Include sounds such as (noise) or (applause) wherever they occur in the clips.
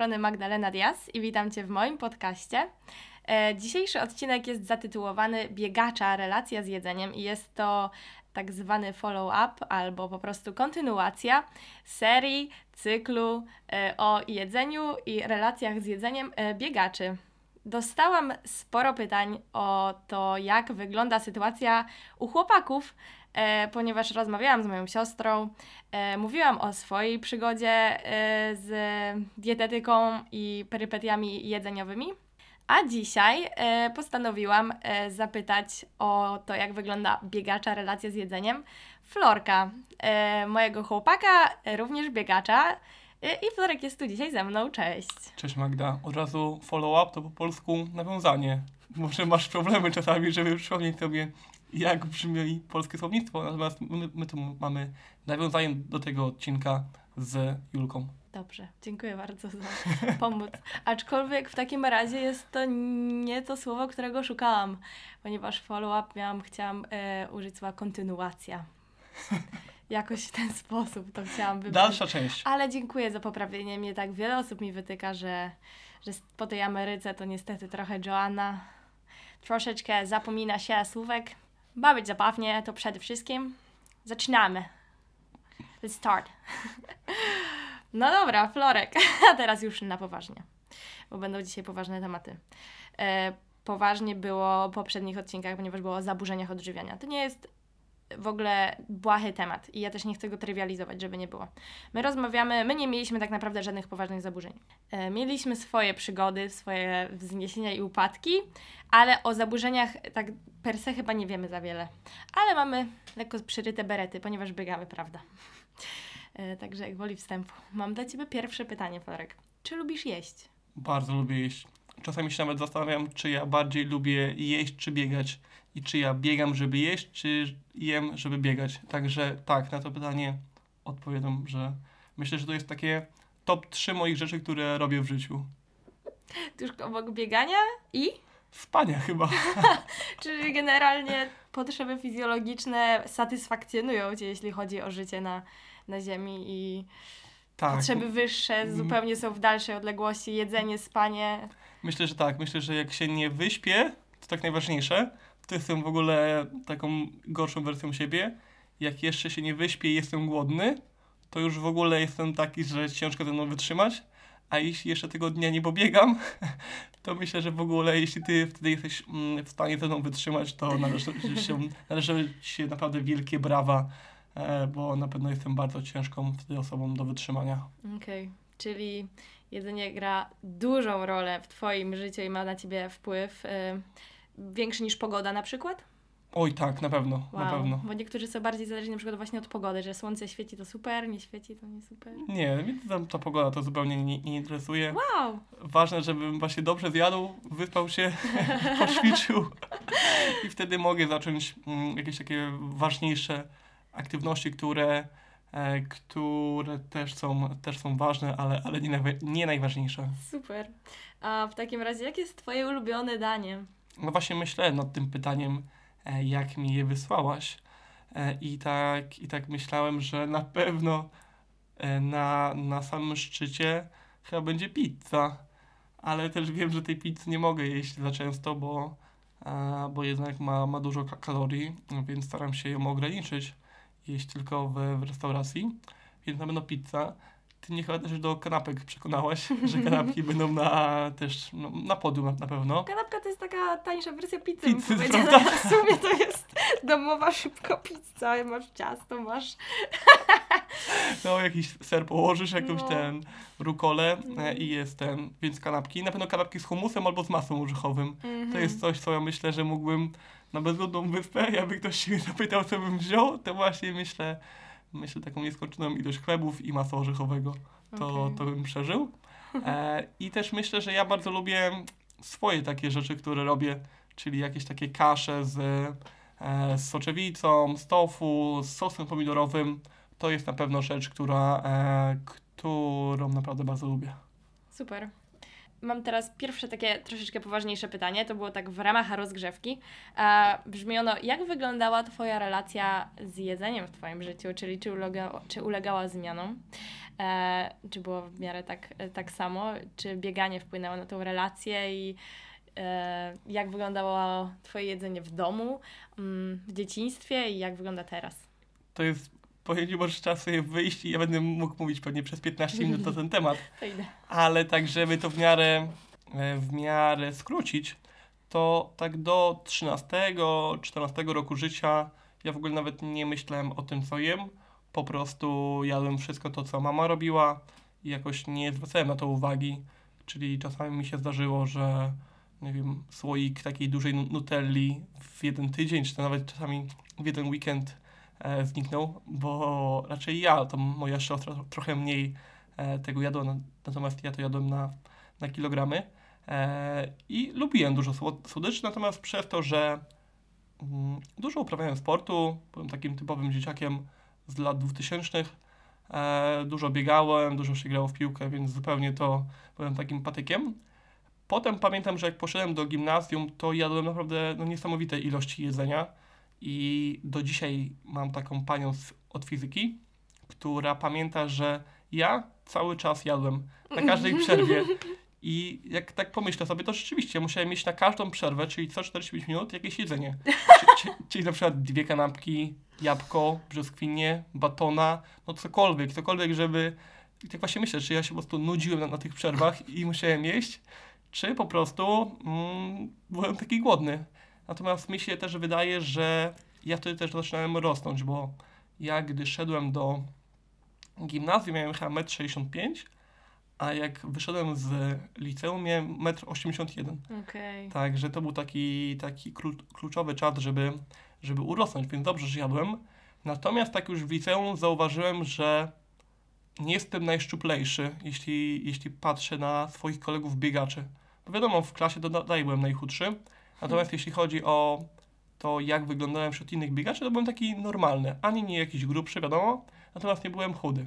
strony Magdalena Diaz i witam Cię w moim podcaście. E, dzisiejszy odcinek jest zatytułowany Biegacza relacja z jedzeniem i jest to tak zwany follow-up albo po prostu kontynuacja serii, cyklu e, o jedzeniu i relacjach z jedzeniem e, biegaczy. Dostałam sporo pytań o to, jak wygląda sytuacja u chłopaków, ponieważ rozmawiałam z moją siostrą, e, mówiłam o swojej przygodzie e, z dietetyką i perypetiami jedzeniowymi. A dzisiaj e, postanowiłam e, zapytać o to, jak wygląda biegacza relacja z jedzeniem Florka, e, mojego chłopaka, e, również biegacza. E, I Florek jest tu dzisiaj ze mną. Cześć. Cześć Magda. Od razu follow-up to po polsku nawiązanie. Może masz problemy czasami, żeby przypomnieć sobie, jak brzmi polskie słownictwo, natomiast my, my tu mamy nawiązanie do tego odcinka z Julką. Dobrze, dziękuję bardzo za (laughs) pomoc. Aczkolwiek w takim razie jest to nie to słowo, którego szukałam, ponieważ follow-up miałam, chciałam e, użyć słowa kontynuacja. (laughs) Jakoś w ten sposób to chciałam wybrać. Dalsza część. Ale dziękuję za poprawienie mnie. Tak wiele osób mi wytyka, że, że po tej Ameryce to niestety trochę Joanna troszeczkę zapomina się słówek. Być zabawnie, to przede wszystkim. Zaczynamy. Let's start. (laughs) No dobra, Florek. (laughs) A teraz już na poważnie, bo będą dzisiaj poważne tematy. E, poważnie było w poprzednich odcinkach, ponieważ było o zaburzeniach odżywiania. To nie jest w ogóle błahy temat i ja też nie chcę go trywializować, żeby nie było. My rozmawiamy, my nie mieliśmy tak naprawdę żadnych poważnych zaburzeń. E, mieliśmy swoje przygody, swoje wzniesienia i upadki, ale o zaburzeniach tak per se chyba nie wiemy za wiele. Ale mamy lekko przyryte berety, ponieważ biegamy, prawda? E, Także jak woli wstępu. Mam dla Ciebie pierwsze pytanie, Florek. Czy lubisz jeść? Bardzo lubię jeść. Czasami się nawet zastanawiam, czy ja bardziej lubię jeść, czy biegać. I czy ja biegam, żeby jeść, czy jem, żeby biegać. Także tak, na to pytanie odpowiadam, że myślę, że to jest takie top 3 moich rzeczy, które robię w życiu. Tuż obok biegania i? Spania chyba. (laughs) Czyli generalnie potrzeby fizjologiczne satysfakcjonują Cię, jeśli chodzi o życie na, na Ziemi i Tak. potrzeby wyższe Mm. zupełnie są w dalszej odległości. Jedzenie, spanie. Myślę, że tak. Myślę, że jak się nie wyśpię, to tak najważniejsze, to jestem w ogóle taką gorszą wersją siebie. Jak jeszcze się nie wyśpię i jestem głodny, to już w ogóle jestem taki, że ciężko ze mną wytrzymać. A jeśli jeszcze tego dnia nie pobiegam, (laughs) to myślę, że w ogóle jeśli ty wtedy jesteś mm, w stanie ze mną wytrzymać, to należy (laughs) się, należy się naprawdę wielkie brawa, e, bo na pewno jestem bardzo ciężką wtedy osobą do wytrzymania. Okej. Czyli jedzenie gra dużą rolę w Twoim życiu i ma na Ciebie wpływ. Większy niż pogoda na przykład? Oj tak, na pewno, na pewno. Bo niektórzy są bardziej zależni na przykład właśnie od pogody, że słońce świeci to super, nie świeci to nie super. Nie, mnie tam ta pogoda to zupełnie nie, nie interesuje. Wow! Ważne, żebym właśnie dobrze zjadł, wyspał się, (laughs) poćwiczył i wtedy mogę zacząć mm, jakieś takie ważniejsze aktywności, które, e, które też, są, też są ważne, ale, ale nie, najwa- nie najważniejsze. Super. A w takim razie, jakie jest Twoje ulubione danie? No właśnie myślałem nad tym pytaniem, e, jak mi je wysłałaś e, i tak, i tak myślałem, że na pewno e, na, na samym szczycie chyba będzie pizza, ale też wiem, że tej pizzy nie mogę jeść za często, bo, bo jednak ma, ma dużo ka- kalorii, więc staram się ją ograniczyć, jeść tylko w, w restauracji, więc na pewno pizza. Ty mnie chyba też do kanapek przekonałaś, (laughs) że kanapki będą na, też no, na podium na, na pewno. Kanapka to jest taka tańsza wersja pizzy, Pizzy, prawda? (laughs) W sumie to jest domowa szybko pizza, masz ciasto, masz... (laughs) No, jakiś ser położysz, jakąś No. ten rukolę e, i jest ten, więc kanapki. Na pewno kanapki z humusem albo z masłem orzechowym. To Mhm. jest coś, co ja myślę, że mógłbym na bezludną wyspę, jakby ktoś się zapytał, co bym wziął, to właśnie myślę, myślę taką nieskończoną ilość chlebów i masła orzechowego. To, Okej. to bym przeżył. E, I też myślę, że ja bardzo lubię swoje takie rzeczy, które robię, czyli jakieś takie kasze z, e, z soczewicą, z tofu, z sosem pomidorowym. To jest na pewno rzecz, która, e, którą naprawdę bardzo lubię. Super. Mam teraz pierwsze takie troszeczkę poważniejsze pytanie. To było tak w ramach rozgrzewki. E, brzmi ono, jak wyglądała Twoja relacja z jedzeniem w Twoim życiu? Czyli czy ulegała, czy ulegała zmianom? E, czy było w miarę tak, tak samo? Czy bieganie wpłynęło na tą relację i e, jak wyglądało Twoje jedzenie w domu, mm, w dzieciństwie i jak wygląda teraz? To jest, powiedzieć, możesz czas sobie wyjść i ja będę mógł mówić pewnie przez 15 (laughs) minut na ten temat. Ale tak, żeby to w miarę, e, w miarę skrócić, to tak do 13-14 roku życia ja w ogóle nawet nie myślałem o tym, co jem. Po prostu jadłem wszystko to, co mama robiła i jakoś nie zwracałem na to uwagi. Czyli czasami mi się zdarzyło, że nie wiem, słoik takiej dużej nu- nutelli w jeden tydzień, czy to nawet czasami w jeden weekend e, zniknął, bo raczej ja, to moja siostra trochę mniej e, tego jadła, na- natomiast ja to jadłem na, na kilogramy. E, I lubiłem dużo słod- słodyczy, natomiast przez to, że mm, dużo uprawiałem sportu, byłem takim typowym dzieciakiem z lat 2000, e, dużo biegałem, dużo się grało w piłkę, więc zupełnie to byłem takim patykiem. Potem pamiętam, że jak poszedłem do gimnazjum, to jadłem naprawdę no, niesamowite ilości jedzenia i do dzisiaj mam taką panią z, od fizyki, która pamięta, że ja cały czas jadłem na każdej (laughs) przerwie. I jak tak pomyślę sobie, to rzeczywiście musiałem mieć na każdą przerwę, czyli co 45 minut, jakieś jedzenie. Czy- czy- Czyli na przykład dwie kanapki, jabłko, brzoskwinie, batona, no cokolwiek, cokolwiek, żeby... I tak właśnie myślę, czy ja się po prostu nudziłem na, na tych przerwach i musiałem jeść, czy po prostu mm, byłem taki głodny. Natomiast mi się też wydaje, że ja wtedy też zaczynałem rosnąć, bo ja gdy szedłem do gimnazjum miałem chyba 1,65 m, a jak wyszedłem z liceum miałem 1,81 m. Okej. Także to był taki, taki klu- kluczowy czas, żeby, żeby urosnąć, więc dobrze, że jadłem. Natomiast tak już w liceum zauważyłem, że nie jestem najszczuplejszy, jeśli, jeśli patrzę na swoich kolegów biegaczy. Bo wiadomo, w klasie dalej byłem najchudszy. Natomiast jeśli chodzi o to, jak wyglądałem wśród innych biegaczy, to byłem taki normalny. Ani nie jakiś grubszy, wiadomo, natomiast nie byłem chudy.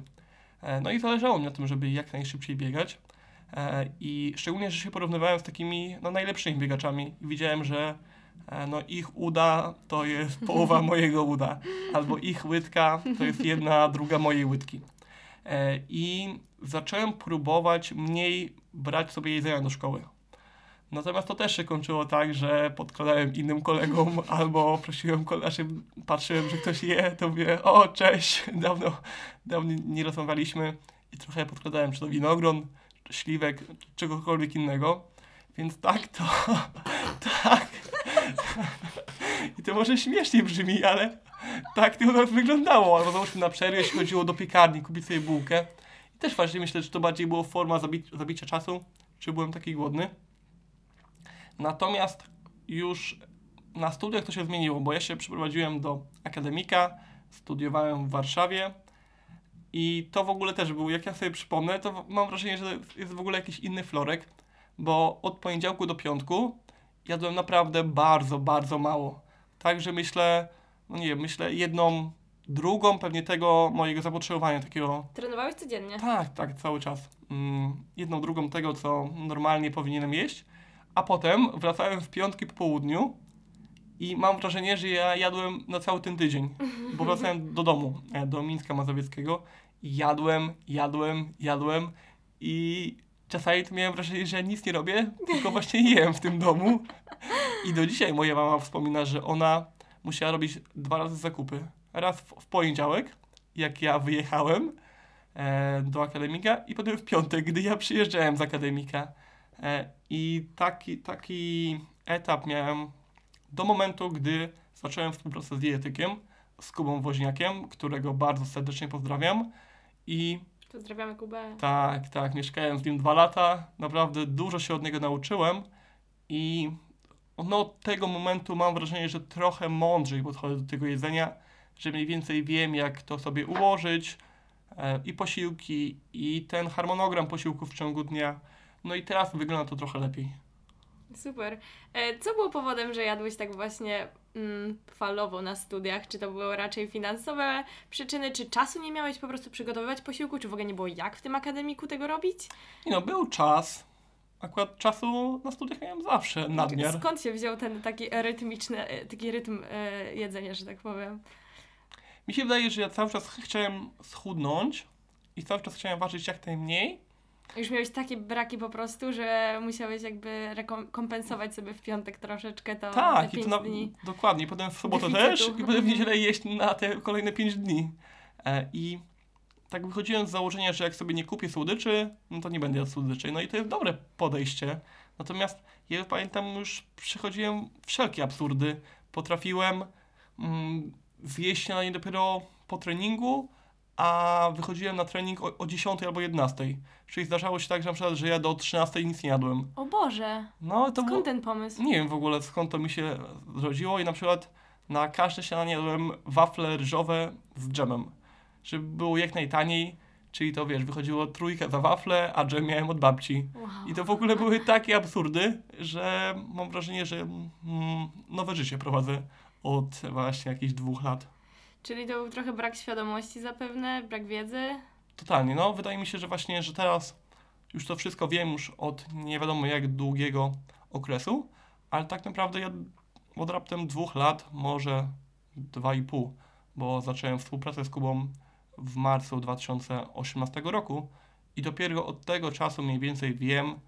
E, No i zależało mi na tym, żeby jak najszybciej biegać. E, I szczególnie, że się porównywałem z takimi no, najlepszymi biegaczami i widziałem, że e, no, ich uda to jest (laughs) połowa mojego uda, albo ich łydka to jest jedna druga mojej łydki. I zacząłem próbować mniej brać sobie jedzenia do szkoły. Natomiast to też się kończyło tak, że podkładałem innym kolegom albo prosiłem kolegów, patrzyłem, że ktoś je, to mówię, o cześć, dawno, dawno nie rozmawialiśmy i trochę podkładałem czy to winogron, śliwek, czegokolwiek innego. Więc tak to, (laughs) tak. I to może śmiesznie brzmi, ale tak to wyglądało. Albo załóżmy na przerwie się chodziło do piekarni kupić sobie bułkę. I też właśnie myślę, że to bardziej było forma zabi- zabicia czasu, czy byłem taki głodny. Natomiast już na studiach to się zmieniło, bo ja się przeprowadziłem do akademika, studiowałem w Warszawie i to w ogóle też był, jak ja sobie przypomnę, to mam wrażenie, że jest w ogóle jakiś inny florek, bo od poniedziałku do piątku jadłem naprawdę bardzo, bardzo mało. Także myślę, no nie wiem, myślę jedną, drugą pewnie tego mojego zapotrzebowania takiego Trenowałeś codziennie? tak, tak, cały czas. Mm, jedną, drugą tego, co normalnie powinienem jeść, a potem wracałem w piątki po południu i mam wrażenie, że ja jadłem na cały ten tydzień, bo wracałem do domu, e, do Mińska Mazowieckiego i jadłem, jadłem, jadłem i czasami to miałem wrażenie, że nic nie robię, tylko właśnie jem w tym domu. I do dzisiaj moja mama wspomina, że ona musiała robić dwa razy zakupy. Raz w, poniedziałek, jak ja wyjechałem, e, do akademika i potem w piątek, gdy ja przyjeżdżałem z akademika. E, I taki, taki etap miałem do momentu, gdy zacząłem współpracę z dietetykiem, z Kubą Woźniakiem, którego bardzo serdecznie pozdrawiam. I Pozdrawiamy Kubę. tak, tak, mieszkałem z nim dwa lata, naprawdę dużo się od niego nauczyłem i no, od tego momentu mam wrażenie, że trochę mądrzej podchodzę do tego jedzenia, że mniej więcej wiem, jak to sobie ułożyć e, i posiłki, i ten harmonogram posiłków w ciągu dnia. No i teraz wygląda to trochę lepiej. Super. E, Co było powodem, że jadłeś tak właśnie mm, falowo na studiach? Czy to były raczej finansowe przyczyny, czy czasu nie miałeś po prostu przygotowywać posiłku, czy w ogóle nie było jak w tym akademiku tego robić? I no, był czas, akurat czasu na studiach miałem zawsze nadmiar. Skąd się wziął ten taki rytmiczny, e, taki rytm e, jedzenia, że tak powiem? Mi się wydaje, że ja cały czas chciałem schudnąć i cały czas chciałem ważyć jak najmniej. Już miałeś takie braki po prostu, że musiałeś jakby rekompensować sobie w piątek troszeczkę to tak, te i pięć to na, dni. dokładnie. Potem w sobotę deficytu. też i potem w niedzielę jeść na te kolejne 5 dni. E, I tak wychodziłem z założenia, że jak sobie nie kupię słodyczy, no to nie będę jadł słodyczy. No i to jest dobre podejście. Natomiast ja pamiętam już przechodziłem wszelkie absurdy. Potrafiłem mm, zjeść śniadanie dopiero po treningu, a wychodziłem na trening o, o 10 albo 11. Czyli zdarzało się tak, że na przykład, że ja do 13 nic nie jadłem. O Boże, No to było... skąd ten pomysł? Nie wiem w ogóle skąd to mi się zrodziło i na przykład na każde śniadanie jadłem wafle ryżowe z dżemem, żeby było jak najtaniej, czyli to wiesz, wychodziło trójka za wafle, a dżem miałem od babci. Wow. I to w ogóle były takie absurdy, że mam wrażenie, że mm, nowe życie prowadzę od właśnie jakichś dwóch lat. Czyli to był trochę brak świadomości zapewne, brak wiedzy. Totalnie, no wydaje mi się, że właśnie, że teraz już to wszystko wiem już od nie wiadomo jak długiego okresu, ale tak naprawdę ja od raptem dwóch lat, może dwa i pół, bo zacząłem współpracę z Kubą w marcu 2018 roku i dopiero od tego czasu mniej więcej wiem,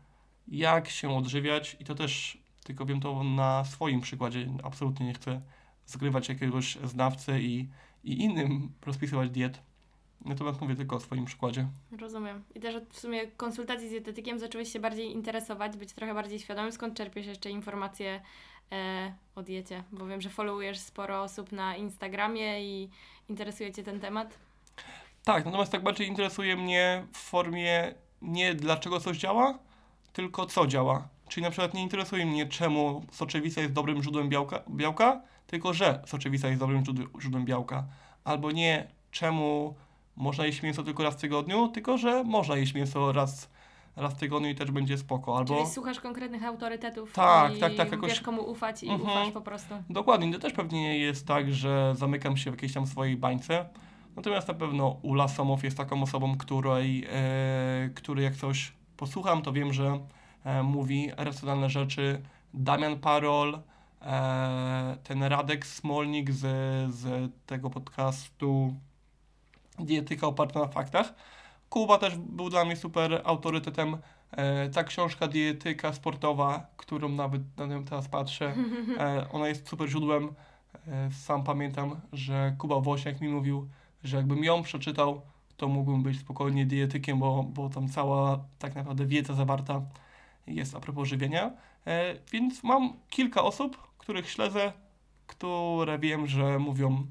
jak się odżywiać i to też tylko wiem to na swoim przykładzie, absolutnie nie chcę zgrywać jakiegoś znawcy i, i innym rozpisywać diet. Natomiast mówię tylko o swoim przykładzie. Rozumiem. I też od w sumie konsultacji z dietetykiem zacząłeś się bardziej interesować, być trochę bardziej świadomym. Skąd czerpiesz jeszcze informacje e, o diecie? Bo wiem, że followujesz sporo osób na Instagramie i interesuje Cię ten temat. Tak, natomiast tak bardziej interesuje mnie w formie nie dlaczego coś działa, tylko co działa. Czyli na przykład nie interesuje mnie, czemu soczewica jest dobrym źródłem białka, białka tylko że soczewica jest dobrym źródł- źródłem białka. Albo nie, czemu można jeść mięso tylko raz w tygodniu, tylko że można jeść mięso raz, raz w tygodniu i też będzie spoko. Albo Czyli słuchasz konkretnych autorytetów Tak, i tak, tak, jakoś- wiesz komu ufać i Mhm. ufasz po prostu. Dokładnie, to też pewnie jest tak, że zamykam się w jakiejś tam swojej bańce. Natomiast na pewno Ula Somow jest taką osobą, której, e, który jak coś posłucham, to wiem, że e, mówi racjonalne rzeczy. Damian Parol, e, ten Radek Smolnik z, z tego podcastu Dietyka oparta na faktach. Kuba też był dla mnie super autorytetem. E, ta książka Dietyka sportowa, którą nawet na nią teraz patrzę, E, (laughs) ona jest super źródłem. Sam pamiętam, że Kuba Wosiak mi mówił, że jakbym ją przeczytał, to mógłbym być spokojnie dietykiem, bo, bo tam cała tak naprawdę wiedza zawarta jest a propos żywienia. E, więc mam kilka osób, których śledzę, które wiem, że mówią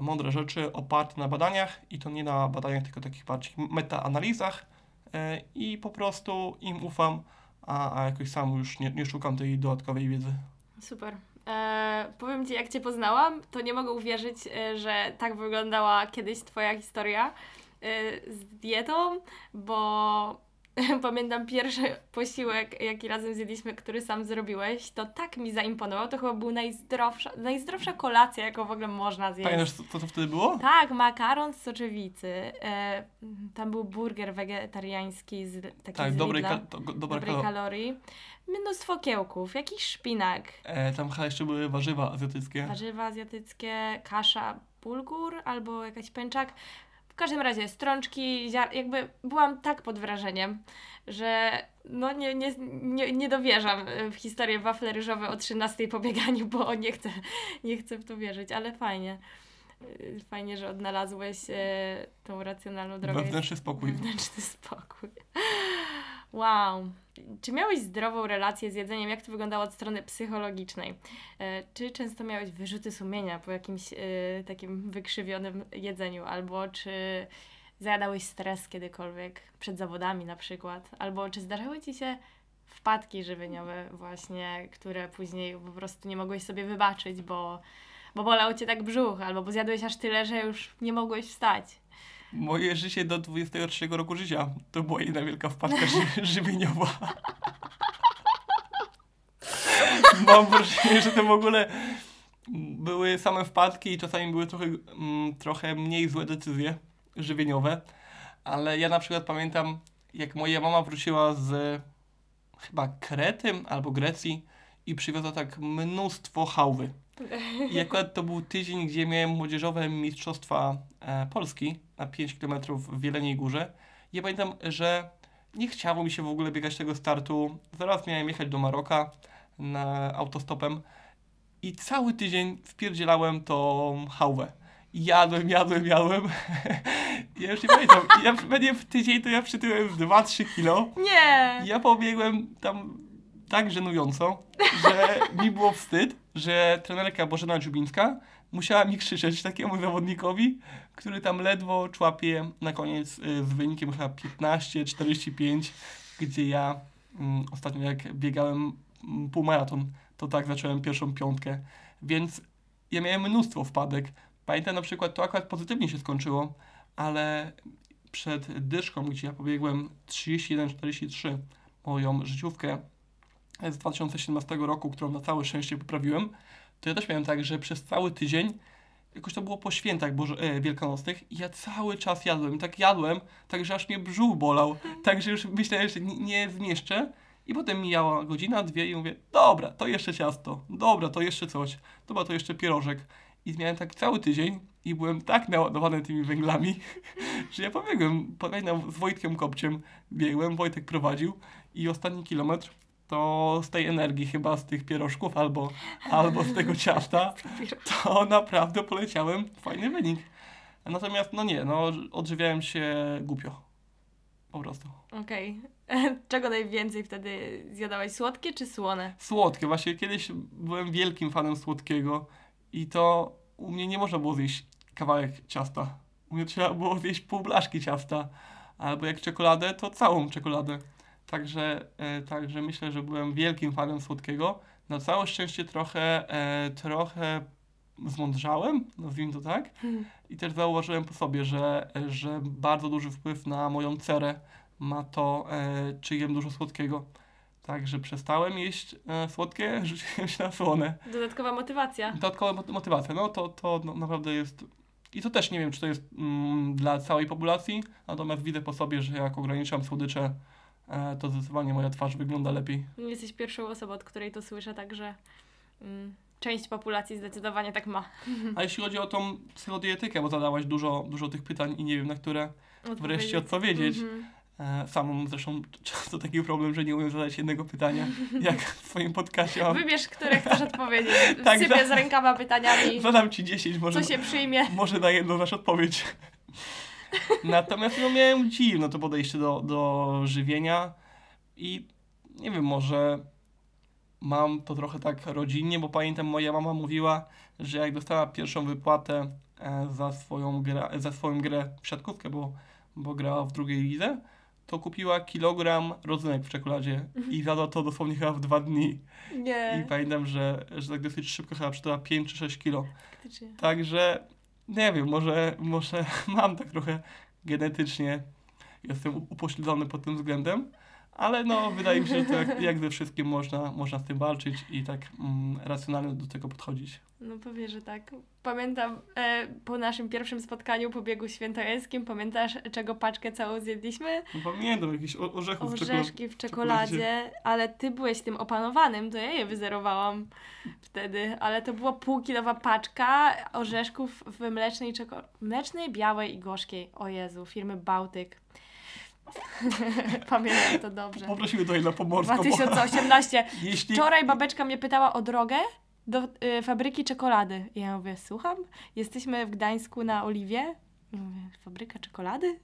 mądre rzeczy oparte na badaniach i to nie na badaniach, tylko takich bardziej metaanalizach e, i po prostu im ufam, a, a jakoś sam już nie, nie szukam tej dodatkowej wiedzy. Super. E, powiem Ci, jak Cię poznałam, to nie mogę uwierzyć, e, że tak wyglądała kiedyś Twoja historia e, z dietą, bo (laughs) pamiętam pierwszy posiłek, jaki razem zjedliśmy, który sam zrobiłeś, to tak mi zaimponował. To chyba był najzdrowsza, najzdrowsza kolacja, jaką w ogóle można zjeść. Pamiętasz, co, to wtedy było? Tak, makaron z soczewicy. E, tam był burger wegetariański z taki Tak, z dobrej, Lidla, ka- to, go- dobra dobrej kalo- kalorii. Mnóstwo kiełków, jakiś szpinak, e, Tam chyba jeszcze były warzywa azjatyckie. warzywa azjatyckie, kasza bulgur albo jakaś pęczak. W każdym razie strączki, ziar- jakby byłam tak pod wrażeniem, że no nie, nie, nie, nie dowierzam w historię wafle ryżowe o 13 po bieganiu, bo nie chcę, nie chcę w to wierzyć, ale fajnie. Y, Fajnie, że odnalazłeś e, tą racjonalną drogę. Wewnętrzny spokój. Wewnętrzny spokój. Wow. Czy miałeś zdrową relację z jedzeniem? Jak to wyglądało od strony psychologicznej? E, Czy często miałeś wyrzuty sumienia po jakimś e, takim wykrzywionym jedzeniu? Albo czy zajadałeś stres kiedykolwiek przed zawodami na przykład? Albo czy zdarzały Ci się wpadki żywieniowe właśnie, które później po prostu nie mogłeś sobie wybaczyć, bo, bo bolał Cię tak brzuch, albo bo zjadłeś aż tyle, że już nie mogłeś wstać? Moje życie do 23 roku życia to była jedna wielka wpadka ży- (laughs) żywieniowa. Mam wrażenie, że to w ogóle były same wpadki i czasami były trochę, mm, trochę mniej złe decyzje żywieniowe. Ale ja na przykład pamiętam, jak moja mama wróciła z chyba Krety albo Grecji i przywiozła tak mnóstwo hałwy. I akurat to był tydzień, gdzie miałem młodzieżowe mistrzostwa e, Polski na 5 km w Wieleniej Górze. Ja pamiętam, że nie chciało mi się w ogóle biegać tego startu. Zaraz miałem jechać do Maroka na autostopem i cały tydzień wpierdzielałem tą hałwę. I Jadłem, jadłem, jadłem. (laughs) ja już nie pamiętam. Ja pewnie w tydzień to ja przytyłem z 2-3 kilo. Nie! Ja pobiegłem tam tak żenująco, że (laughs) mi było wstyd, że trenerka Bożena Dziubińska musiała mi krzyczeć takiemu zawodnikowi, który tam ledwo człapie na koniec y, z wynikiem chyba 15-45, gdzie ja mm, ostatnio jak biegałem mm, półmaraton, to tak zacząłem pierwszą piątkę, więc ja miałem mnóstwo wpadek. Pamiętam na przykład, to akurat pozytywnie się skończyło, ale przed dyszką, gdzie ja pobiegłem 31-43, moją życiówkę z 2017 roku, którą na całe szczęście poprawiłem, to ja też miałem tak, że przez cały tydzień, jakoś to było po świętach Boże, e, wielkanocnych, i ja cały czas jadłem. I tak jadłem, tak że aż mnie brzuch bolał, tak że już myślałem, że nie, nie zmieszczę. I potem mijała godzina, dwie i mówię, dobra, to jeszcze ciasto, dobra, to jeszcze coś, dobra, to jeszcze pierożek. I miałem tak cały tydzień i byłem tak naładowany tymi węglami, (laughs) że ja pobiegłem, pamiętam z Wojtkiem Kopciem biegłem, Wojtek prowadził i ostatni kilometr to z tej energii chyba z tych pierożków albo, albo z tego ciasta, (laughs) to naprawdę poleciałem fajny wynik. Natomiast no nie, no odżywiałem się głupio. Po prostu. Okej. (laughs) Czego najwięcej wtedy zjadałeś? Słodkie czy słone? Słodkie, właśnie kiedyś byłem wielkim fanem słodkiego i to u mnie nie można było zjeść kawałek ciasta. U mnie trzeba było zjeść pół blaszki ciasta, albo jak czekoladę, to całą czekoladę. Także, e, także myślę, że byłem wielkim fanem słodkiego. Na całe szczęście trochę, e, trochę zmądrzałem, nazwijmy to tak. I też zauważyłem po sobie, że, że bardzo duży wpływ na moją cerę ma to, e, czy jem dużo słodkiego. Także przestałem jeść słodkie, (laughs) rzuciłem się na słone. Dodatkowa motywacja. Dodatkowa mot- motywacja, no to, to no, naprawdę jest... I to też nie wiem, czy to jest mm, dla całej populacji, natomiast widzę po sobie, że jak ograniczam słodycze, to zdecydowanie moja twarz wygląda lepiej. Jesteś pierwszą osobą, od której to słyszę, także mm, część populacji zdecydowanie tak ma. A jeśli chodzi o tą psychodietykę, bo zadałaś dużo, dużo tych pytań i nie wiem, na które wreszcie odpowiedzieć. Mhm. E, sam mam zresztą często taki problem, że nie umiem zadać jednego pytania, jak w swoim podcaście mam. Wybierz, które chcesz (laughs) odpowiedzieć. Tak, Wsypię za- z rękawa pytaniami, Zadam ci 10, może, co się przyjmie. może na jedną dasz odpowiedź. Natomiast no, miałem dziwne to podejście do, do żywienia i nie wiem, może mam to trochę tak rodzinnie, bo pamiętam moja mama mówiła, że jak dostała pierwszą wypłatę e, za swoją grę, za swoją grę w siatkówkę, bo, bo grała w drugiej lidze, to kupiła kilogram rodzynek w czekoladzie i zjadła to dosłownie chyba w dwa dni. I Nie, pamiętam, że, że tak dosyć szybko chyba przytyła 5 czy 6 kilo. faktycznie. Także nie wiem, może, może (laughs) mam tak trochę genetycznie, jestem upośledzony pod tym względem, ale no wydaje mi się, że to jak, jak ze wszystkim można, można z tym walczyć i tak mm, racjonalnie do tego podchodzić. No pewnie, że tak. Pamiętam e, po naszym pierwszym spotkaniu po biegu świętojańskim, pamiętasz czego paczkę całą zjedliśmy? No pamiętam, jakieś o- orzechów w czekoladzie. Orzeszki w czekoladzie, ale ty byłeś tym opanowanym, to ja je wyzerowałam wtedy, ale to była półkilowa paczka orzeszków w mlecznej czekoladzie, mlecznej, białej i gorzkiej, o Jezu, firmy Bałtyk. (laughs) Pamiętam to dobrze. Poprosimy tutaj na pomorską, bo 2018. (laughs) jeśli... Wczoraj babeczka mnie pytała o drogę do y, fabryki czekolady. I ja mówię, słucham? Jesteśmy w Gdańsku na Oliwie. I mówię, fabryka czekolady?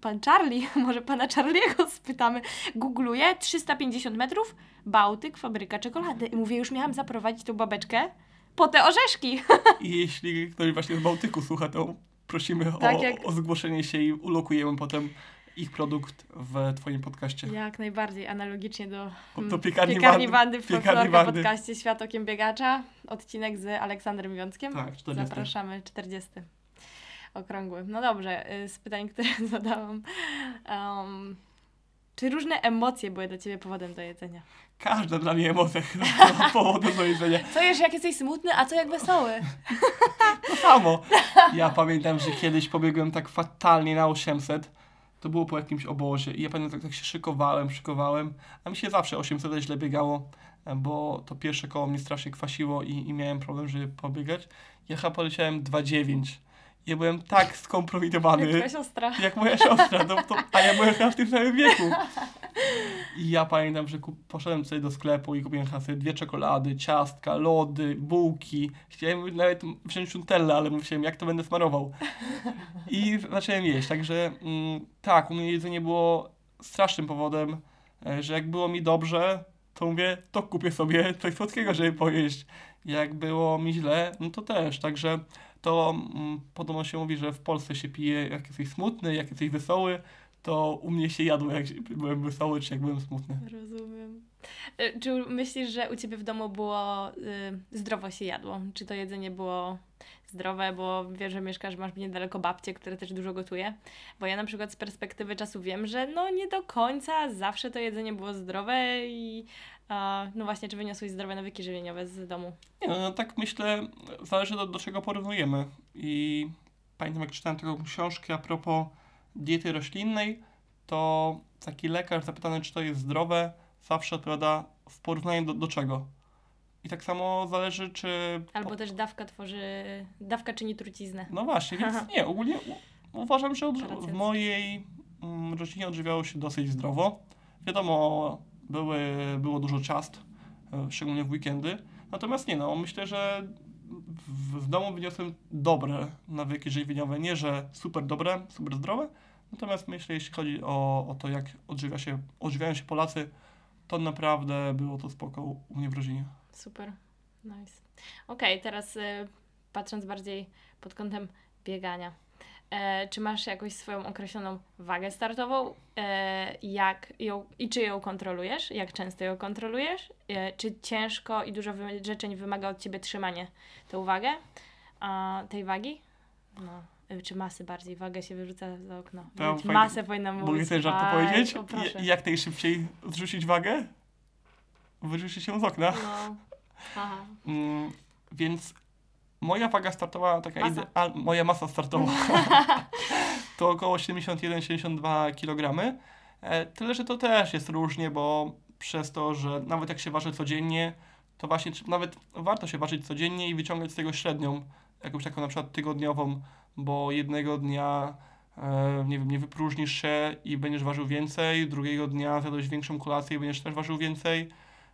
Pan Charlie, (laughs) może pana Charlie'ego spytamy. Googluję, 350 metrów, Bałtyk, fabryka czekolady. I mówię, już miałam zaprowadzić tą babeczkę po te orzeszki. I jeśli ktoś właśnie z Bałtyku słucha, to prosimy Tak o, jak- o zgłoszenie się i ulokujemy potem ich produkt w twoim podcaście. Jak najbardziej analogicznie do, mm, Do piekarni piekarni Wandy- w Wandy. podcaście Świat okiem biegacza. Odcinek z Aleksandrem Wiąckiem. Tak, 40. Zapraszamy, 40. Okrągły. No dobrze, y, z pytań, które (laughs) zadałam. Um, czy różne emocje były dla Ciebie powodem do jedzenia? Każda dla mnie emocja (laughs) ma (laughs) powodem do jedzenia. Co jesz, jak jesteś smutny, a co jak wesoły? To samo. Ja pamiętam, że kiedyś pobiegłem tak fatalnie na 800, to było po jakimś obozie i ja pamiętam, tak, tak się szykowałem, szykowałem, a mi się zawsze 800 źle biegało, bo to pierwsze koło mnie strasznie kwasiło i, i miałem problem, żeby pobiegać. Ja chyba poleciałem 2,9. Ja byłem tak skompromitowany. Jak twoja siostra. Jak moja siostra, no to, a ja byłem chyba w tym samym wieku. I ja pamiętam, że kup, poszedłem sobie do sklepu i kupiłem chyba sobie dwie czekolady, ciastka, lody, bułki. Chciałem nawet wziąć nutellę, ale myślałem, jak to będę smarował. I zacząłem jeść, także mm, tak, u mnie jedzenie było strasznym powodem, e, że jak było mi dobrze, to mówię, to kupię sobie coś słodkiego, żeby pojeść. Jak było mi źle, no to też, także to mm, podobno się mówi, że w Polsce się pije, jak jesteś smutny, jak jesteś wesoły, to u mnie się jadło, jak byłem wesoły, czy jak byłem smutny. Rozumiem. E, Czy myślisz, że u ciebie w domu było y, zdrowo się jadło? Czy to jedzenie było zdrowe, bo wiesz, że mieszkasz, masz niedaleko babcię, która też dużo gotuje. Bo ja na przykład z perspektywy czasu wiem, że no nie do końca zawsze to jedzenie było zdrowe i no właśnie, czy wyniosłeś zdrowe nawyki żywieniowe z domu? Nie, no, no tak myślę, zależy do, do czego porównujemy. I pamiętam, jak czytałem taką książkę a propos diety roślinnej, to taki lekarz zapytany, czy to jest zdrowe, zawsze odpowiada w porównaniu do, do czego. I tak samo zależy, czy... Albo też dawka tworzy, dawka czyni truciznę. No właśnie, więc nie, ogólnie u, uważam, że Racja. w mojej mm, rodzinie odżywiało się dosyć zdrowo. Wiadomo, były, było dużo ciast, e, szczególnie w weekendy. Natomiast nie no, myślę, że w, w domu wyniosłem dobre nawyki żywieniowe. Nie, że super dobre, super zdrowe. Natomiast myślę, jeśli chodzi o, o to, jak odżywia się, odżywiają się Polacy, to naprawdę było to spoko u mnie w rodzinie. Super, nice. Okej, teraz y, patrząc bardziej pod kątem biegania. E, czy masz jakąś swoją określoną wagę startową? E, jak ją, I czy ją kontrolujesz? Jak często ją kontrolujesz? E, czy ciężko i dużo wy- rzeczeń wymaga od Ciebie trzymanie tą wagę, a, tej wagi? No. E, Czy masy bardziej? Wagę się wyrzuca za okno. To Mówić fajnie. masę powinna mówić. Mogę sobie żartu Aj, powiedzieć? O, proszę. I, jak najszybciej zrzucić wagę? Wyrzucić się z okna. No. Aha. Mm, więc moja waga startowa, taka Masa. ideal, moja masa startowa, (laughs) to około 71-72 kg. E, tyle, że to też jest różnie, bo przez to, że nawet jak się waży codziennie, to właśnie nawet warto się ważyć codziennie i wyciągać z tego średnią, jakąś taką na przykład tygodniową, bo jednego dnia e, nie wiem, nie wypróżnisz się i będziesz ważył więcej, drugiego dnia zjadłeś większą kolację i będziesz też ważył więcej,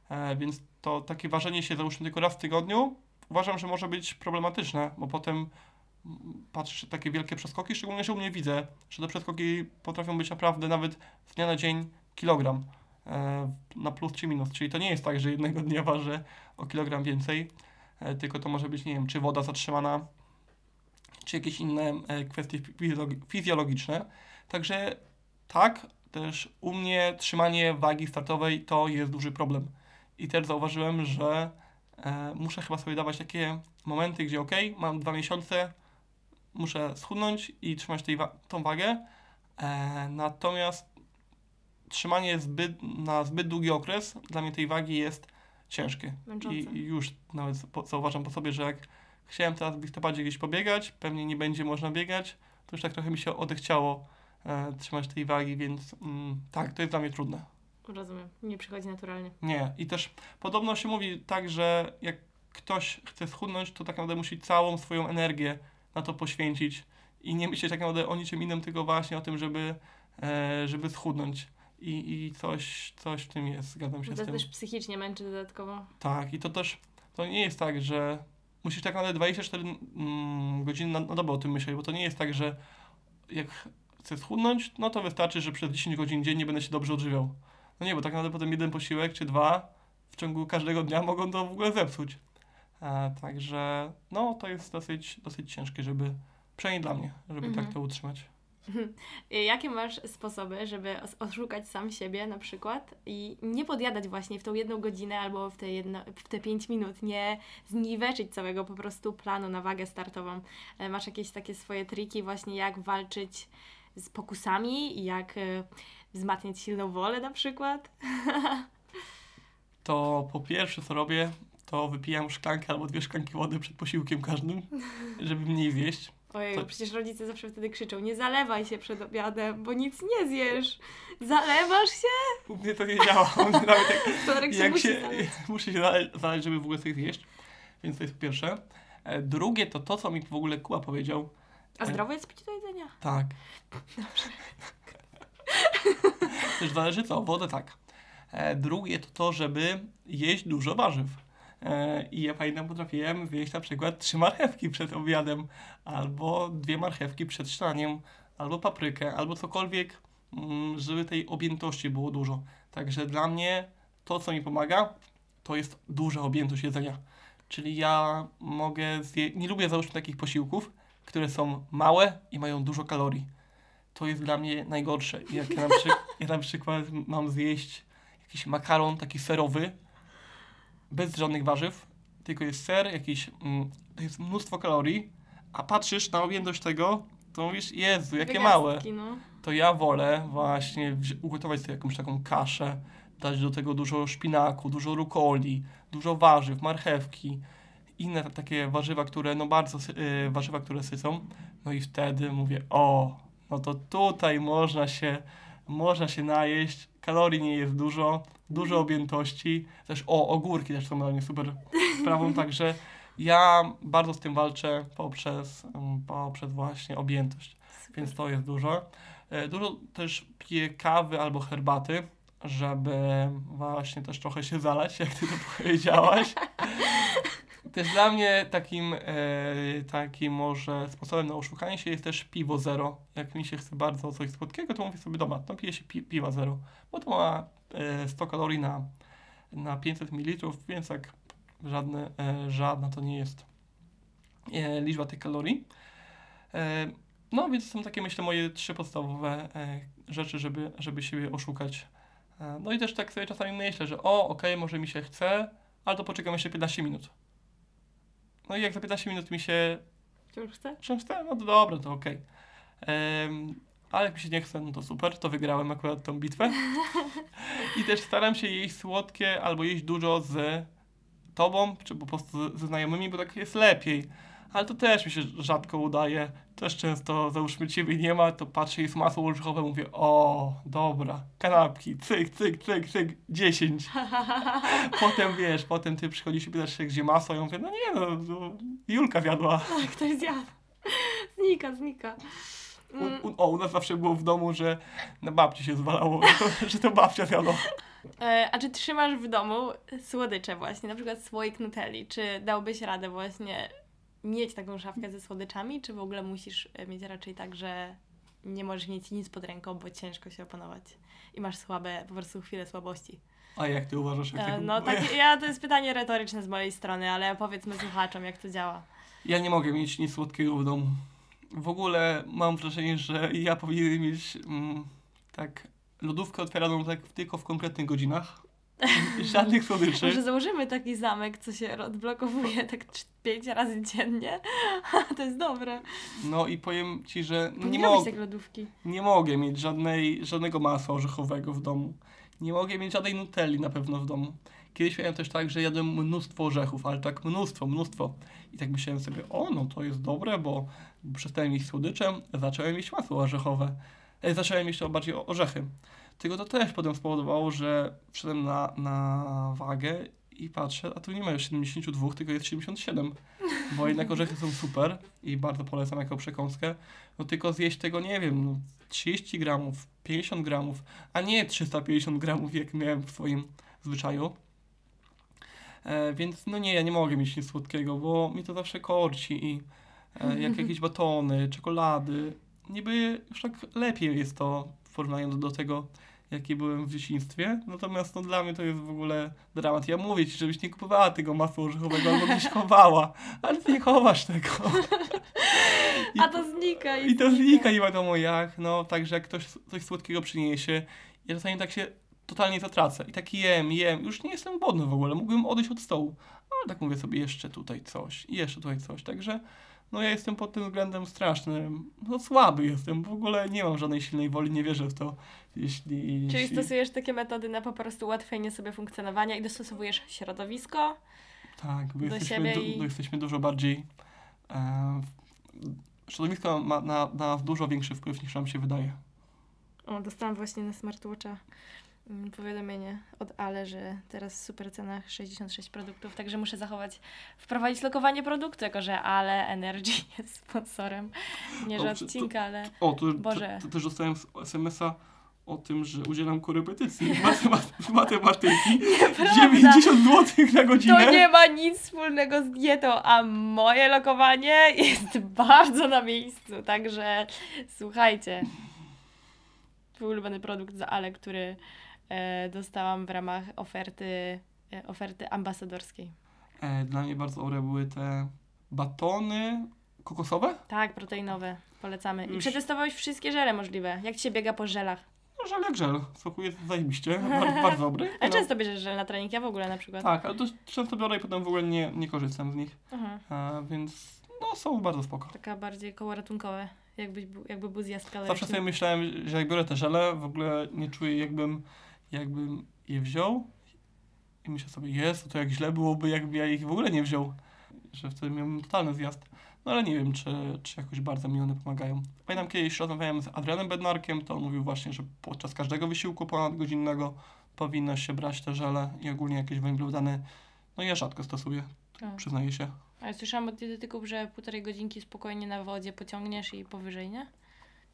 e, więc to takie ważenie się załóżmy tylko raz w tygodniu, uważam, że może być problematyczne, bo potem patrzysz takie wielkie przeskoki, szczególnie, że u mnie widzę, że te przeskoki potrafią być naprawdę nawet z dnia na dzień kilogram e, na plus czy minus, czyli to nie jest tak, że jednego dnia ważę o kilogram więcej, e, tylko to może być, nie wiem, czy woda zatrzymana, czy jakieś inne e, kwestie fizjologi- fizjologiczne. Także tak, też u mnie trzymanie wagi startowej to jest duży problem. I też zauważyłem, że muszę chyba sobie dawać takie momenty, gdzie ok, mam dwa miesiące, muszę schudnąć i trzymać tej wa- tą wagę. E, natomiast trzymanie zbyt, na zbyt długi okres dla mnie tej wagi jest ciężkie. Męczące. I, I już nawet po, zauważam po sobie, że jak chciałem teraz w listopadzie gdzieś pobiegać, pewnie nie będzie można biegać, to już tak trochę mi się odechciało e, trzymać tej wagi, więc mm, tak, to jest dla mnie trudne. Rozumiem. Nie przychodzi naturalnie. Nie. I też podobno się mówi tak, że jak ktoś chce schudnąć, to tak naprawdę musi całą swoją energię na to poświęcić i nie myśleć tak naprawdę o niczym innym, tylko właśnie o tym, żeby, e, żeby schudnąć. I, I coś, coś w tym jest, zgadzam się Bo z to tym. też psychicznie męczy dodatkowo. Tak, i to też, to nie jest tak, że musisz tak naprawdę 24 mm, godziny na, na dobę o tym myśleć, bo to nie jest tak, że jak chcę schudnąć, no to wystarczy, że przez 10 godzin dziennie będę się dobrze odżywiał. No nie, bo tak naprawdę potem jeden posiłek czy dwa w ciągu każdego dnia mogą to w ogóle zepsuć. A, także no to jest dosyć, dosyć ciężkie, żeby, przynajmniej dla mnie, żeby Mhm. tak to utrzymać. (laughs) Jakie masz sposoby, żeby os- oszukać sam siebie na przykład i nie podjadać właśnie w tą jedną godzinę albo w te, jedno, w te pięć minut, nie zniweczyć całego po prostu planu na wagę startową? E, Masz jakieś takie swoje triki właśnie jak walczyć z pokusami i jak e, wzmacniać silną wolę na przykład? to po pierwsze co robię, to wypijam szklankę albo dwie szklanki wody przed posiłkiem każdym, żeby mniej zjeść. Ojej, To- przecież rodzice zawsze wtedy krzyczą, nie zalewaj się przed obiadem, bo nic nie zjesz. Zalewasz się? U mnie to nie działa. Nawet jak, (laughs) Torek się musi się, muszę się zale- zaleźć, żeby w ogóle coś zjeść. Więc to jest pierwsze. E, Drugie to to, co mi w ogóle Kuba powiedział. A zdrowo jest pić do jedzenia? Tak. (laughs) Też zależy co, wodę tak. E, drugie to to, żeby jeść dużo warzyw. E, I ja pamiętam, potrafiłem zjeść na przykład trzy marchewki przed obiadem, albo dwie marchewki przed śniadaniem, albo paprykę, albo cokolwiek, mm, żeby tej objętości było dużo. Także dla mnie to, co mi pomaga, to jest duża objętość jedzenia. Czyli ja mogę zjeść, nie lubię załóżmy takich posiłków, które są małe i mają dużo kalorii. To jest dla mnie najgorsze. Jak ja na, przy, (laughs) ja na przykład mam zjeść jakiś makaron taki serowy, bez żadnych warzyw, tylko jest ser, jakiś, mm, to jest mnóstwo kalorii, a patrzysz na objętość tego, to mówisz, Jezu, jakie małe. No. To ja wolę właśnie ugotować sobie jakąś taką kaszę, dać do tego dużo szpinaku, dużo rukoli, dużo warzyw, marchewki, inne ta- takie warzywa, które no bardzo, sy- y, warzywa, które sycą. No i wtedy mówię, o, no to tutaj można się, można się najeść, kalorii nie jest dużo, dużo objętości, też o, ogórki też są dla mnie super sprawą, (laughs) także ja bardzo z tym walczę poprzez, mm, poprzez właśnie objętość, więc to jest dużo. E, Dużo też piję kawy albo herbaty, żeby właśnie też trochę się zalać, jak ty to powiedziałaś. (laughs) Też dla mnie takim, e, takim może sposobem na oszukanie się jest też piwo zero. Jak mi się chce bardzo coś słodkiego, to mówię sobie, dobra, to piję się pi piwa zero, bo to ma e, 100 kalorii na, na 500 ml, więc tak żadne, e, żadna to nie jest e, liczba tych kalorii. E, no więc są takie myślę moje trzy podstawowe e, rzeczy, żeby, żeby siebie oszukać. E, no i też tak sobie czasami myślę, że o, okej, może mi się chce, ale to poczekam jeszcze 15 minut. No i jak za 15 minut mi się Wciąż chcę? że chce, no to dobra, to okej. Em, ale jak mi się nie chce, no to super, to wygrałem akurat tą bitwę. (laughs) I też staram się jeść słodkie albo jeść dużo z tobą, czy po prostu ze znajomymi, bo tak jest lepiej. Ale to też mi się rzadko udaje. Też często, załóżmy, ciebie nie ma, to patrzę, jest masło orzechowe, mówię, o, dobra, kanapki, cyk, cyk, cyk, cyk, 10. (laughs) Potem, wiesz, potem ty przychodzisz i pytasz się, gdzie masło, ja mówię, no nie, no, no Julka wiadła. Tak, ktoś zjadł. Znika, znika. Mm, U, u, o, u nas zawsze było w domu, że na babci się zwalało, że (laughs) to, że to babcia zjadła. E, a czy trzymasz w domu słodycze właśnie, na przykład słoik Nutelli? Czy dałbyś radę właśnie mieć taką szafkę ze słodyczami, czy w ogóle musisz e, mieć raczej tak, że nie możesz mieć nic pod ręką, bo ciężko się opanować i masz słabe, po prostu chwilę słabości? A jak ty uważasz, jak E, tego no tak, ja, to jest pytanie retoryczne z mojej strony, ale powiedzmy słuchaczom, jak to działa. Ja nie mogę mieć nic słodkiego w domu. W ogóle mam wrażenie, że ja powinienem mieć mm, tak lodówkę otwieraną tak tylko w konkretnych godzinach. (laughs) Żadnych słodyczy. Może założymy taki zamek, co się odblokowuje tak pięć razy dziennie? (laughs) to jest dobre. No i powiem ci, że nie, Nie mogę, lodówki. nie mogę mieć żadnej, żadnego masła orzechowego w domu. Nie mogę mieć żadnej nutelli na pewno w domu. Kiedyś miałem też tak, że jadłem mnóstwo orzechów, ale tak mnóstwo, mnóstwo. I tak myślałem sobie, o no to jest dobre, bo przestałem jeść słodyczem, zacząłem jeść masło orzechowe. E, zacząłem jeść bardziej orzechy. Tylko to też potem spowodowało, że wszedłem na, na wagę i patrzę, a tu nie ma już 72, tylko jest 77. Bo jednak orzechy są super i bardzo polecam jako przekąskę. No tylko zjeść tego, nie wiem, no, 30 gramów, 50 gramów, a nie 350 gramów, jak miałem w swoim zwyczaju. E, więc no nie, ja nie mogę mieć nic słodkiego, bo mi to zawsze korci i e, jak (laughs) jakieś batony, czekolady. Niby już tak lepiej jest to w porównaniu do, do tego, jaki byłem w dzieciństwie. Natomiast no, dla mnie to jest w ogóle dramat. Ja mówię ci, żebyś nie kupowała tego masła orzechowego albo gdzieś chowała, ale ty nie chowasz tego. (laughs) I A to znika. i to znika, nie wiadomo jak, no, także jak ktoś coś słodkiego przyniesie, ja czasami tak się totalnie zatracę i tak jem, jem, już nie jestem głodny w ogóle, mógłbym odejść od stołu, ale tak mówię sobie, jeszcze tutaj coś, i jeszcze tutaj coś, także no ja jestem pod tym względem straszny, no słaby jestem, w ogóle nie mam żadnej silnej woli, nie wierzę w to, jeśli... Czyli jeśli stosujesz takie metody na po prostu ułatwienie sobie funkcjonowania i dostosowujesz środowisko. Tak, bo do jesteśmy, siebie du- i- du- jesteśmy dużo bardziej e, środowisko ma na, na nas dużo większy wpływ niż nam się wydaje. O, dostałam właśnie na smartwatcha powiadomienie od Ale, że teraz w super cenach 66 produktów, także muszę zachować, wprowadzić lokowanie produktu, jako że Ale Energy (laughs) jest sponsorem, nie że O, czy to- odcinka, ale O, to, Boże. to, to też dostałem SMS-a o tym, że udzielam korepetycji matemat- matematyki. (laughs) 90 zł na godzinę. to nie ma nic wspólnego z dietą, a moje lokowanie (laughs) jest bardzo na miejscu, także słuchajcie. Twój ulubiony produkt za Ale, który dostałam w ramach oferty, e, oferty ambasadorskiej. E, Dla mnie bardzo dobre były te batony kokosowe. Tak, proteinowe. Polecamy. I przetestowałeś wszystkie żele możliwe. Jak ci się biega po żelach? No, żel jak żel. Smakuje zajebiście. Bardzo, bardzo (laughs) dobry. A No, często bierzesz żel na trening? Ja w ogóle na przykład. Tak, ale to często biorę i potem w ogóle nie, nie korzystam z nich. Mhm. A, więc no, są bardzo spoko. Taka bardziej koło ratunkowe. Jakbyś, bu- jakby był zjazd Zawsze sobie myślałem, że jak biorę te żele, w ogóle nie czuję jakbym, jakbym je wziął. I myślę sobie, jest, to jak źle byłoby, jakby ja ich w ogóle nie wziął. Że wtedy miałbym totalny zjazd. No ale nie wiem, czy, czy jakoś bardzo mi one pomagają. Pamiętam kiedyś rozmawiałem z Adrianem Bednarkiem, to on mówił właśnie, że podczas każdego wysiłku ponadgodzinnego powinno się brać te żele i ogólnie jakieś węglowodany. No ja rzadko stosuję, Tak. przyznaję się. A ja słyszałam od dietetyków, że półtorej godzinki spokojnie na wodzie pociągniesz i powyżej, nie?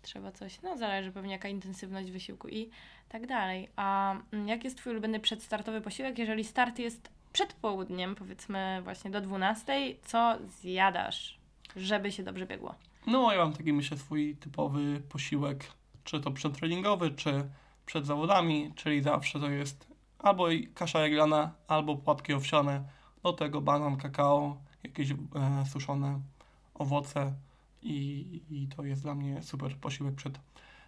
Trzeba coś, no zależy pewnie jaka intensywność wysiłku i tak dalej. A mm, jak jest twój ulubiony przedstartowy posiłek? Jeżeli start jest przed południem, powiedzmy właśnie do 12, co zjadasz, żeby się dobrze biegło? No, ja mam taki, myślę, swój typowy posiłek, czy to przedtreningowy, czy przed zawodami, czyli zawsze to jest albo kasza jaglana, albo płatki owsiane, do tego banan, kakao, jakieś e, suszone owoce i, i to jest dla mnie super posiłek przed,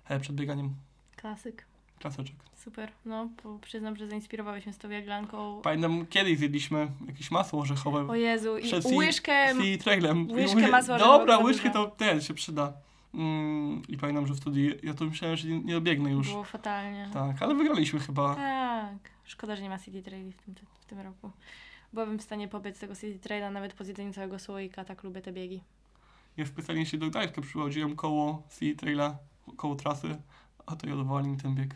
e, przed bieganiem. Klasyk. Klasyczek. Super. No, przyznam, że zainspirowałeś mnie z tą jaglanką. Pamiętam, kiedyś zjedliśmy jakieś masło orzechowe O Jezu, i przed łyżkę... trailem. I łyżkę masła orzechowego Dobra, łyżkę to ten się przyda. Mm, I pamiętam, że wtedy ja to myślałem, że nie, nie dobiegnę już. Było fatalnie. Tak, ale wygraliśmy chyba. Tak. Szkoda, że nie ma City Traili w tym, w tym roku. Byłabym w stanie pobiec tego City Traila nawet po zjedzeniu całego słoika, tak lubię te biegi. Ja specjalnie się do Gdańska przychodziłem koło Sea Traila, koło trasy, a to jodowali mi ten bieg.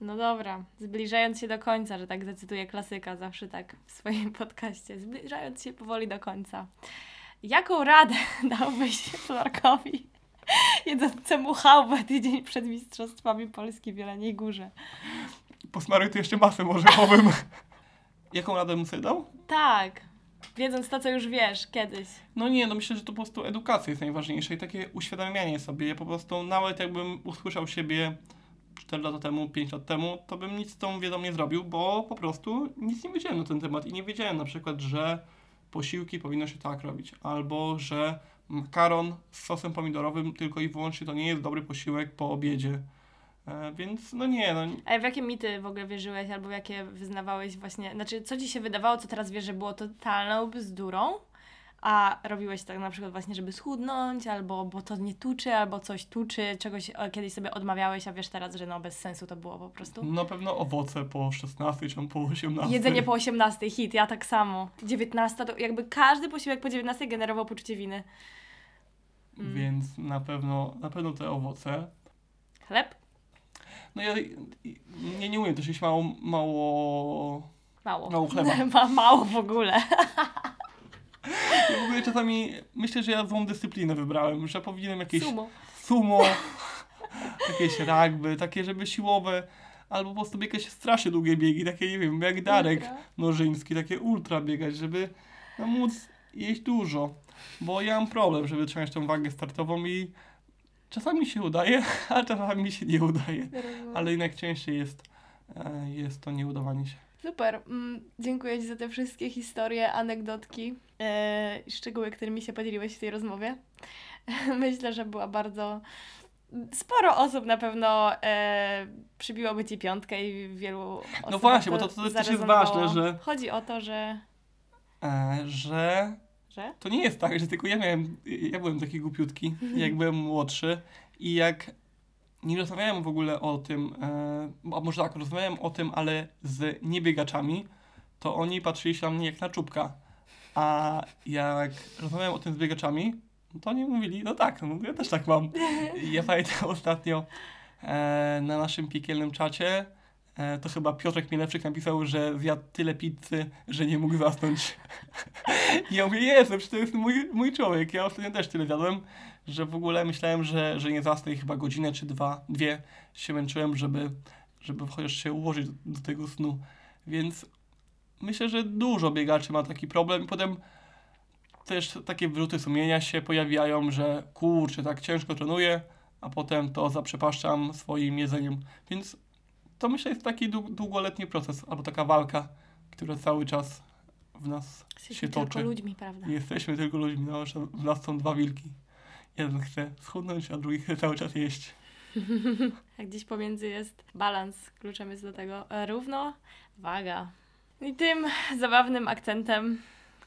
No dobra, zbliżając się do końca, że tak zacytuję klasyka, zawsze tak w swoim podcaście, zbliżając się powoli do końca. Jaką radę (laughs) dałbyś Florkowi jedzącemu chałbę tydzień przed Mistrzostwami Polski w Jeleniej Górze? Posmaruj tu jeszcze masem orzechowym. (laughs) Jaką radę bym sobie dał? Tak, wiedząc to, co już wiesz kiedyś. No nie, no myślę, że to po prostu edukacja jest najważniejsza i takie uświadamianie sobie. Ja po prostu nawet jakbym usłyszał siebie 4 lata temu, 5 lat temu, to bym nic z tą wiedzą nie zrobił, bo po prostu nic nie wiedziałem na ten temat i nie wiedziałem na przykład, że posiłki powinno się tak robić, albo że makaron z sosem pomidorowym tylko i wyłącznie to nie jest dobry posiłek po obiedzie. E, więc no nie, no A w jakie mity w ogóle wierzyłeś, albo jakie wyznawałeś właśnie, znaczy co ci się wydawało, co teraz wiesz, że było totalną bzdurą, a robiłeś tak na przykład właśnie, żeby schudnąć, albo bo to nie tuczy, albo coś tuczy, czegoś e, kiedyś sobie odmawiałeś, a wiesz teraz, że no bez sensu to było po prostu. na pewno owoce po 16 czy po 18. Jedzenie po 18, hit, ja tak samo. 19 to jakby każdy posiłek po 19 generował poczucie winy. Mm. Więc na pewno, na pewno te owoce. Chleb? No ja nie, nie umiem też jeść mało, mało, Mało. mało chleba. (laughs) Ma mało w ogóle. Ja w ogóle czasami myślę, że ja złą dyscyplinę wybrałem, że powinienem jakieś Sumo. sumo, jakieś rugby, takie żeby siłowe, albo po prostu biegać strasznie długie biegi, takie nie wiem, jak Darek Ultra. Nożyński, takie ultra biegać, żeby no, móc jeść dużo. Bo ja mam problem, żeby trzymać tą wagę startową i czasami się udaje, (laughs) a czasami mi się nie udaje. Ale jednak częściej jest, e, jest to nieudawanie się. Super. Mm, dziękuję Ci za te wszystkie historie, anegdotki i szczegóły, którymi się podzieliłeś w tej rozmowie. (laughs) Myślę, że była bardzo. Sporo osób na pewno e, przybiłoby Ci piątkę i wielu osób. No właśnie, bo to, to też jest ważne, że, Chodzi o to, że. e, że to nie jest tak, że tylko ja miałem, ja byłem taki głupiutki, jak byłem młodszy i jak nie rozmawiałem w ogóle o tym, e, a może tak, rozmawiałem o tym, ale z niebiegaczami, to oni patrzyli się na mnie jak na czubka. A jak rozmawiałem o tym z biegaczami, No to oni mówili, no tak, no ja też tak mam. (laughs) I ja pamiętam ostatnio e, na naszym piekielnym czacie, to chyba Piotrek Mielewczyk napisał, że zjadł tyle pizzy, że nie mógł zasnąć. I (laughs) ja mówię, jestem, przecież to jest mój, mój człowiek. Ja ostatnio też tyle zjadłem, że w ogóle myślałem, że, że nie zasnę i chyba godzinę czy dwa, dwie się męczyłem, żeby, żeby chociaż się ułożyć do, do tego snu. Więc myślę, że dużo biegaczy ma taki problem. Potem też takie wyrzuty sumienia się pojawiają, że kurczę, tak ciężko trenuję, a potem to zaprzepaszczam swoim jedzeniem. Więc to myślę jest taki dłu- długoletni proces, albo taka walka, która cały czas w nas Jesteśmy się tylko toczy. ludźmi, prawda? Nie jesteśmy tylko ludźmi, no, że w nas są dwa wilki. Jeden chce schudnąć, a drugi chce cały czas jeść. (laughs) A gdzieś pomiędzy jest balans. Kluczem jest do tego e, równo waga. I tym zabawnym akcentem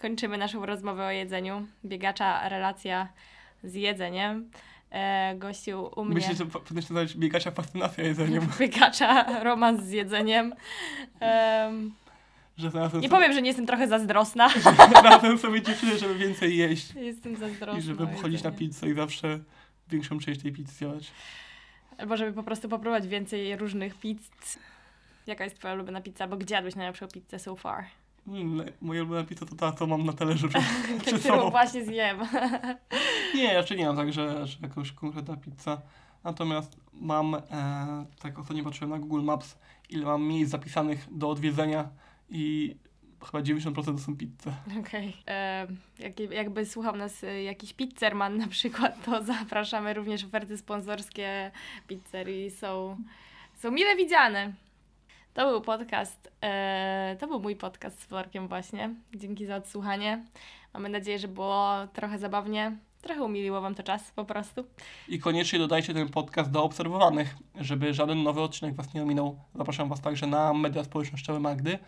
kończymy naszą rozmowę o jedzeniu. Biegacza relacja z jedzeniem. E, gościu u mnie. Myślę, że po- powinno się nazywać biegacza fascynacja jedzeniem, (laughs) Biegacza romans z jedzeniem. Em, że nie sobie, powiem, że nie jestem trochę zazdrosna. (laughs) znalazłem sobie dziewczynę, żeby więcej jeść. Jestem zazdrosna. I żeby chodzić na pizzę i zawsze większą część tej pizzy zjadać. Albo żeby po prostu popróbować więcej różnych pizz. Jaka jest twoja ulubiona pizza? Bo gdzie jadłeś najlepszą pizzę so far? Mm, Moja ulubiona pizza to ta, co mam na talerzu przed, przed sobą. właśnie zjem. (laughs) Nie, raczej nie mam tak, że, że jakaś konkretna pizza. Natomiast mam, e, tak ostatnio patrzyłem na Google Maps, ile mam miejsc zapisanych do odwiedzenia i chyba 90% to są pizze. Okej. Em, jak, jakby słuchał nas y, jakiś pizzerman na przykład, to (laughs) zapraszamy również oferty sponsorskie pizzerii. Są, są mile widziane. To był podcast, e, to był mój podcast z Florkiem właśnie. Dzięki za odsłuchanie. Mamy nadzieję, że było trochę zabawnie. Trochę umiliło Wam to czas po prostu. I koniecznie dodajcie ten podcast do obserwowanych, żeby żaden nowy odcinek Was nie ominął. Zapraszam Was także na media społecznościowe Magdy.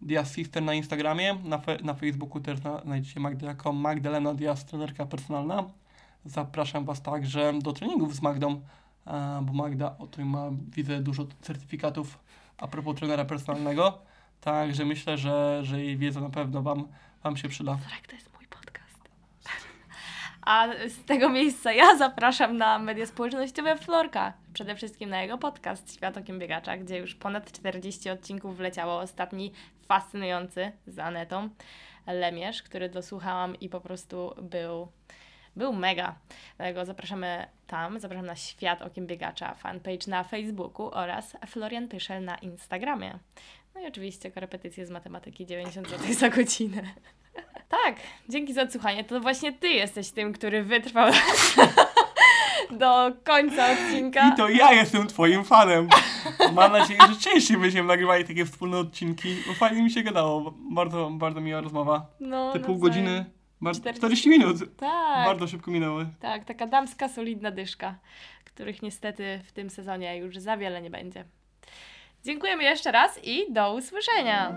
Diaz Sister na Instagramie, na, fe, na Facebooku też na, znajdziecie Magdę jako Magdalena Diaz, trenerka personalna. Zapraszam Was także do treningów z Magdą, e, bo Magda o tym ma, widzę, dużo certyfikatów a propos trenera personalnego. Także myślę, że, że jej wiedza na pewno Wam, wam się przyda. Florek, to jest mój podcast. A z tego miejsca ja zapraszam na media społecznościowe Florka. Przede wszystkim na jego podcast Świat Okiem Biegacza, gdzie już ponad 40 odcinków wleciało. Ostatni fascynujący z Anetą Lemierz, który dosłuchałam i po prostu był, był mega. Dlatego zapraszamy tam, zapraszam na Świat Okiem Biegacza, fanpage na Facebooku oraz Florian Pyszel na Instagramie. No i oczywiście korepetycje z matematyki 90 zł za godzinę. (laughs) Tak, dzięki za odsłuchanie. To właśnie ty jesteś tym, który wytrwał (laughs) do końca odcinka. I to ja jestem twoim fanem. Mam nadzieję, że częściej będziemy nagrywali takie wspólne odcinki, bo fajnie mi się gadało. Bardzo, bardzo miła rozmowa. no, Te pół godziny, bar- 40 40 minut. Tak, Bardzo szybko minęły. tak, taka damska, solidna dyszka, których niestety w tym sezonie już za wiele nie będzie. Dziękujemy jeszcze raz i do usłyszenia.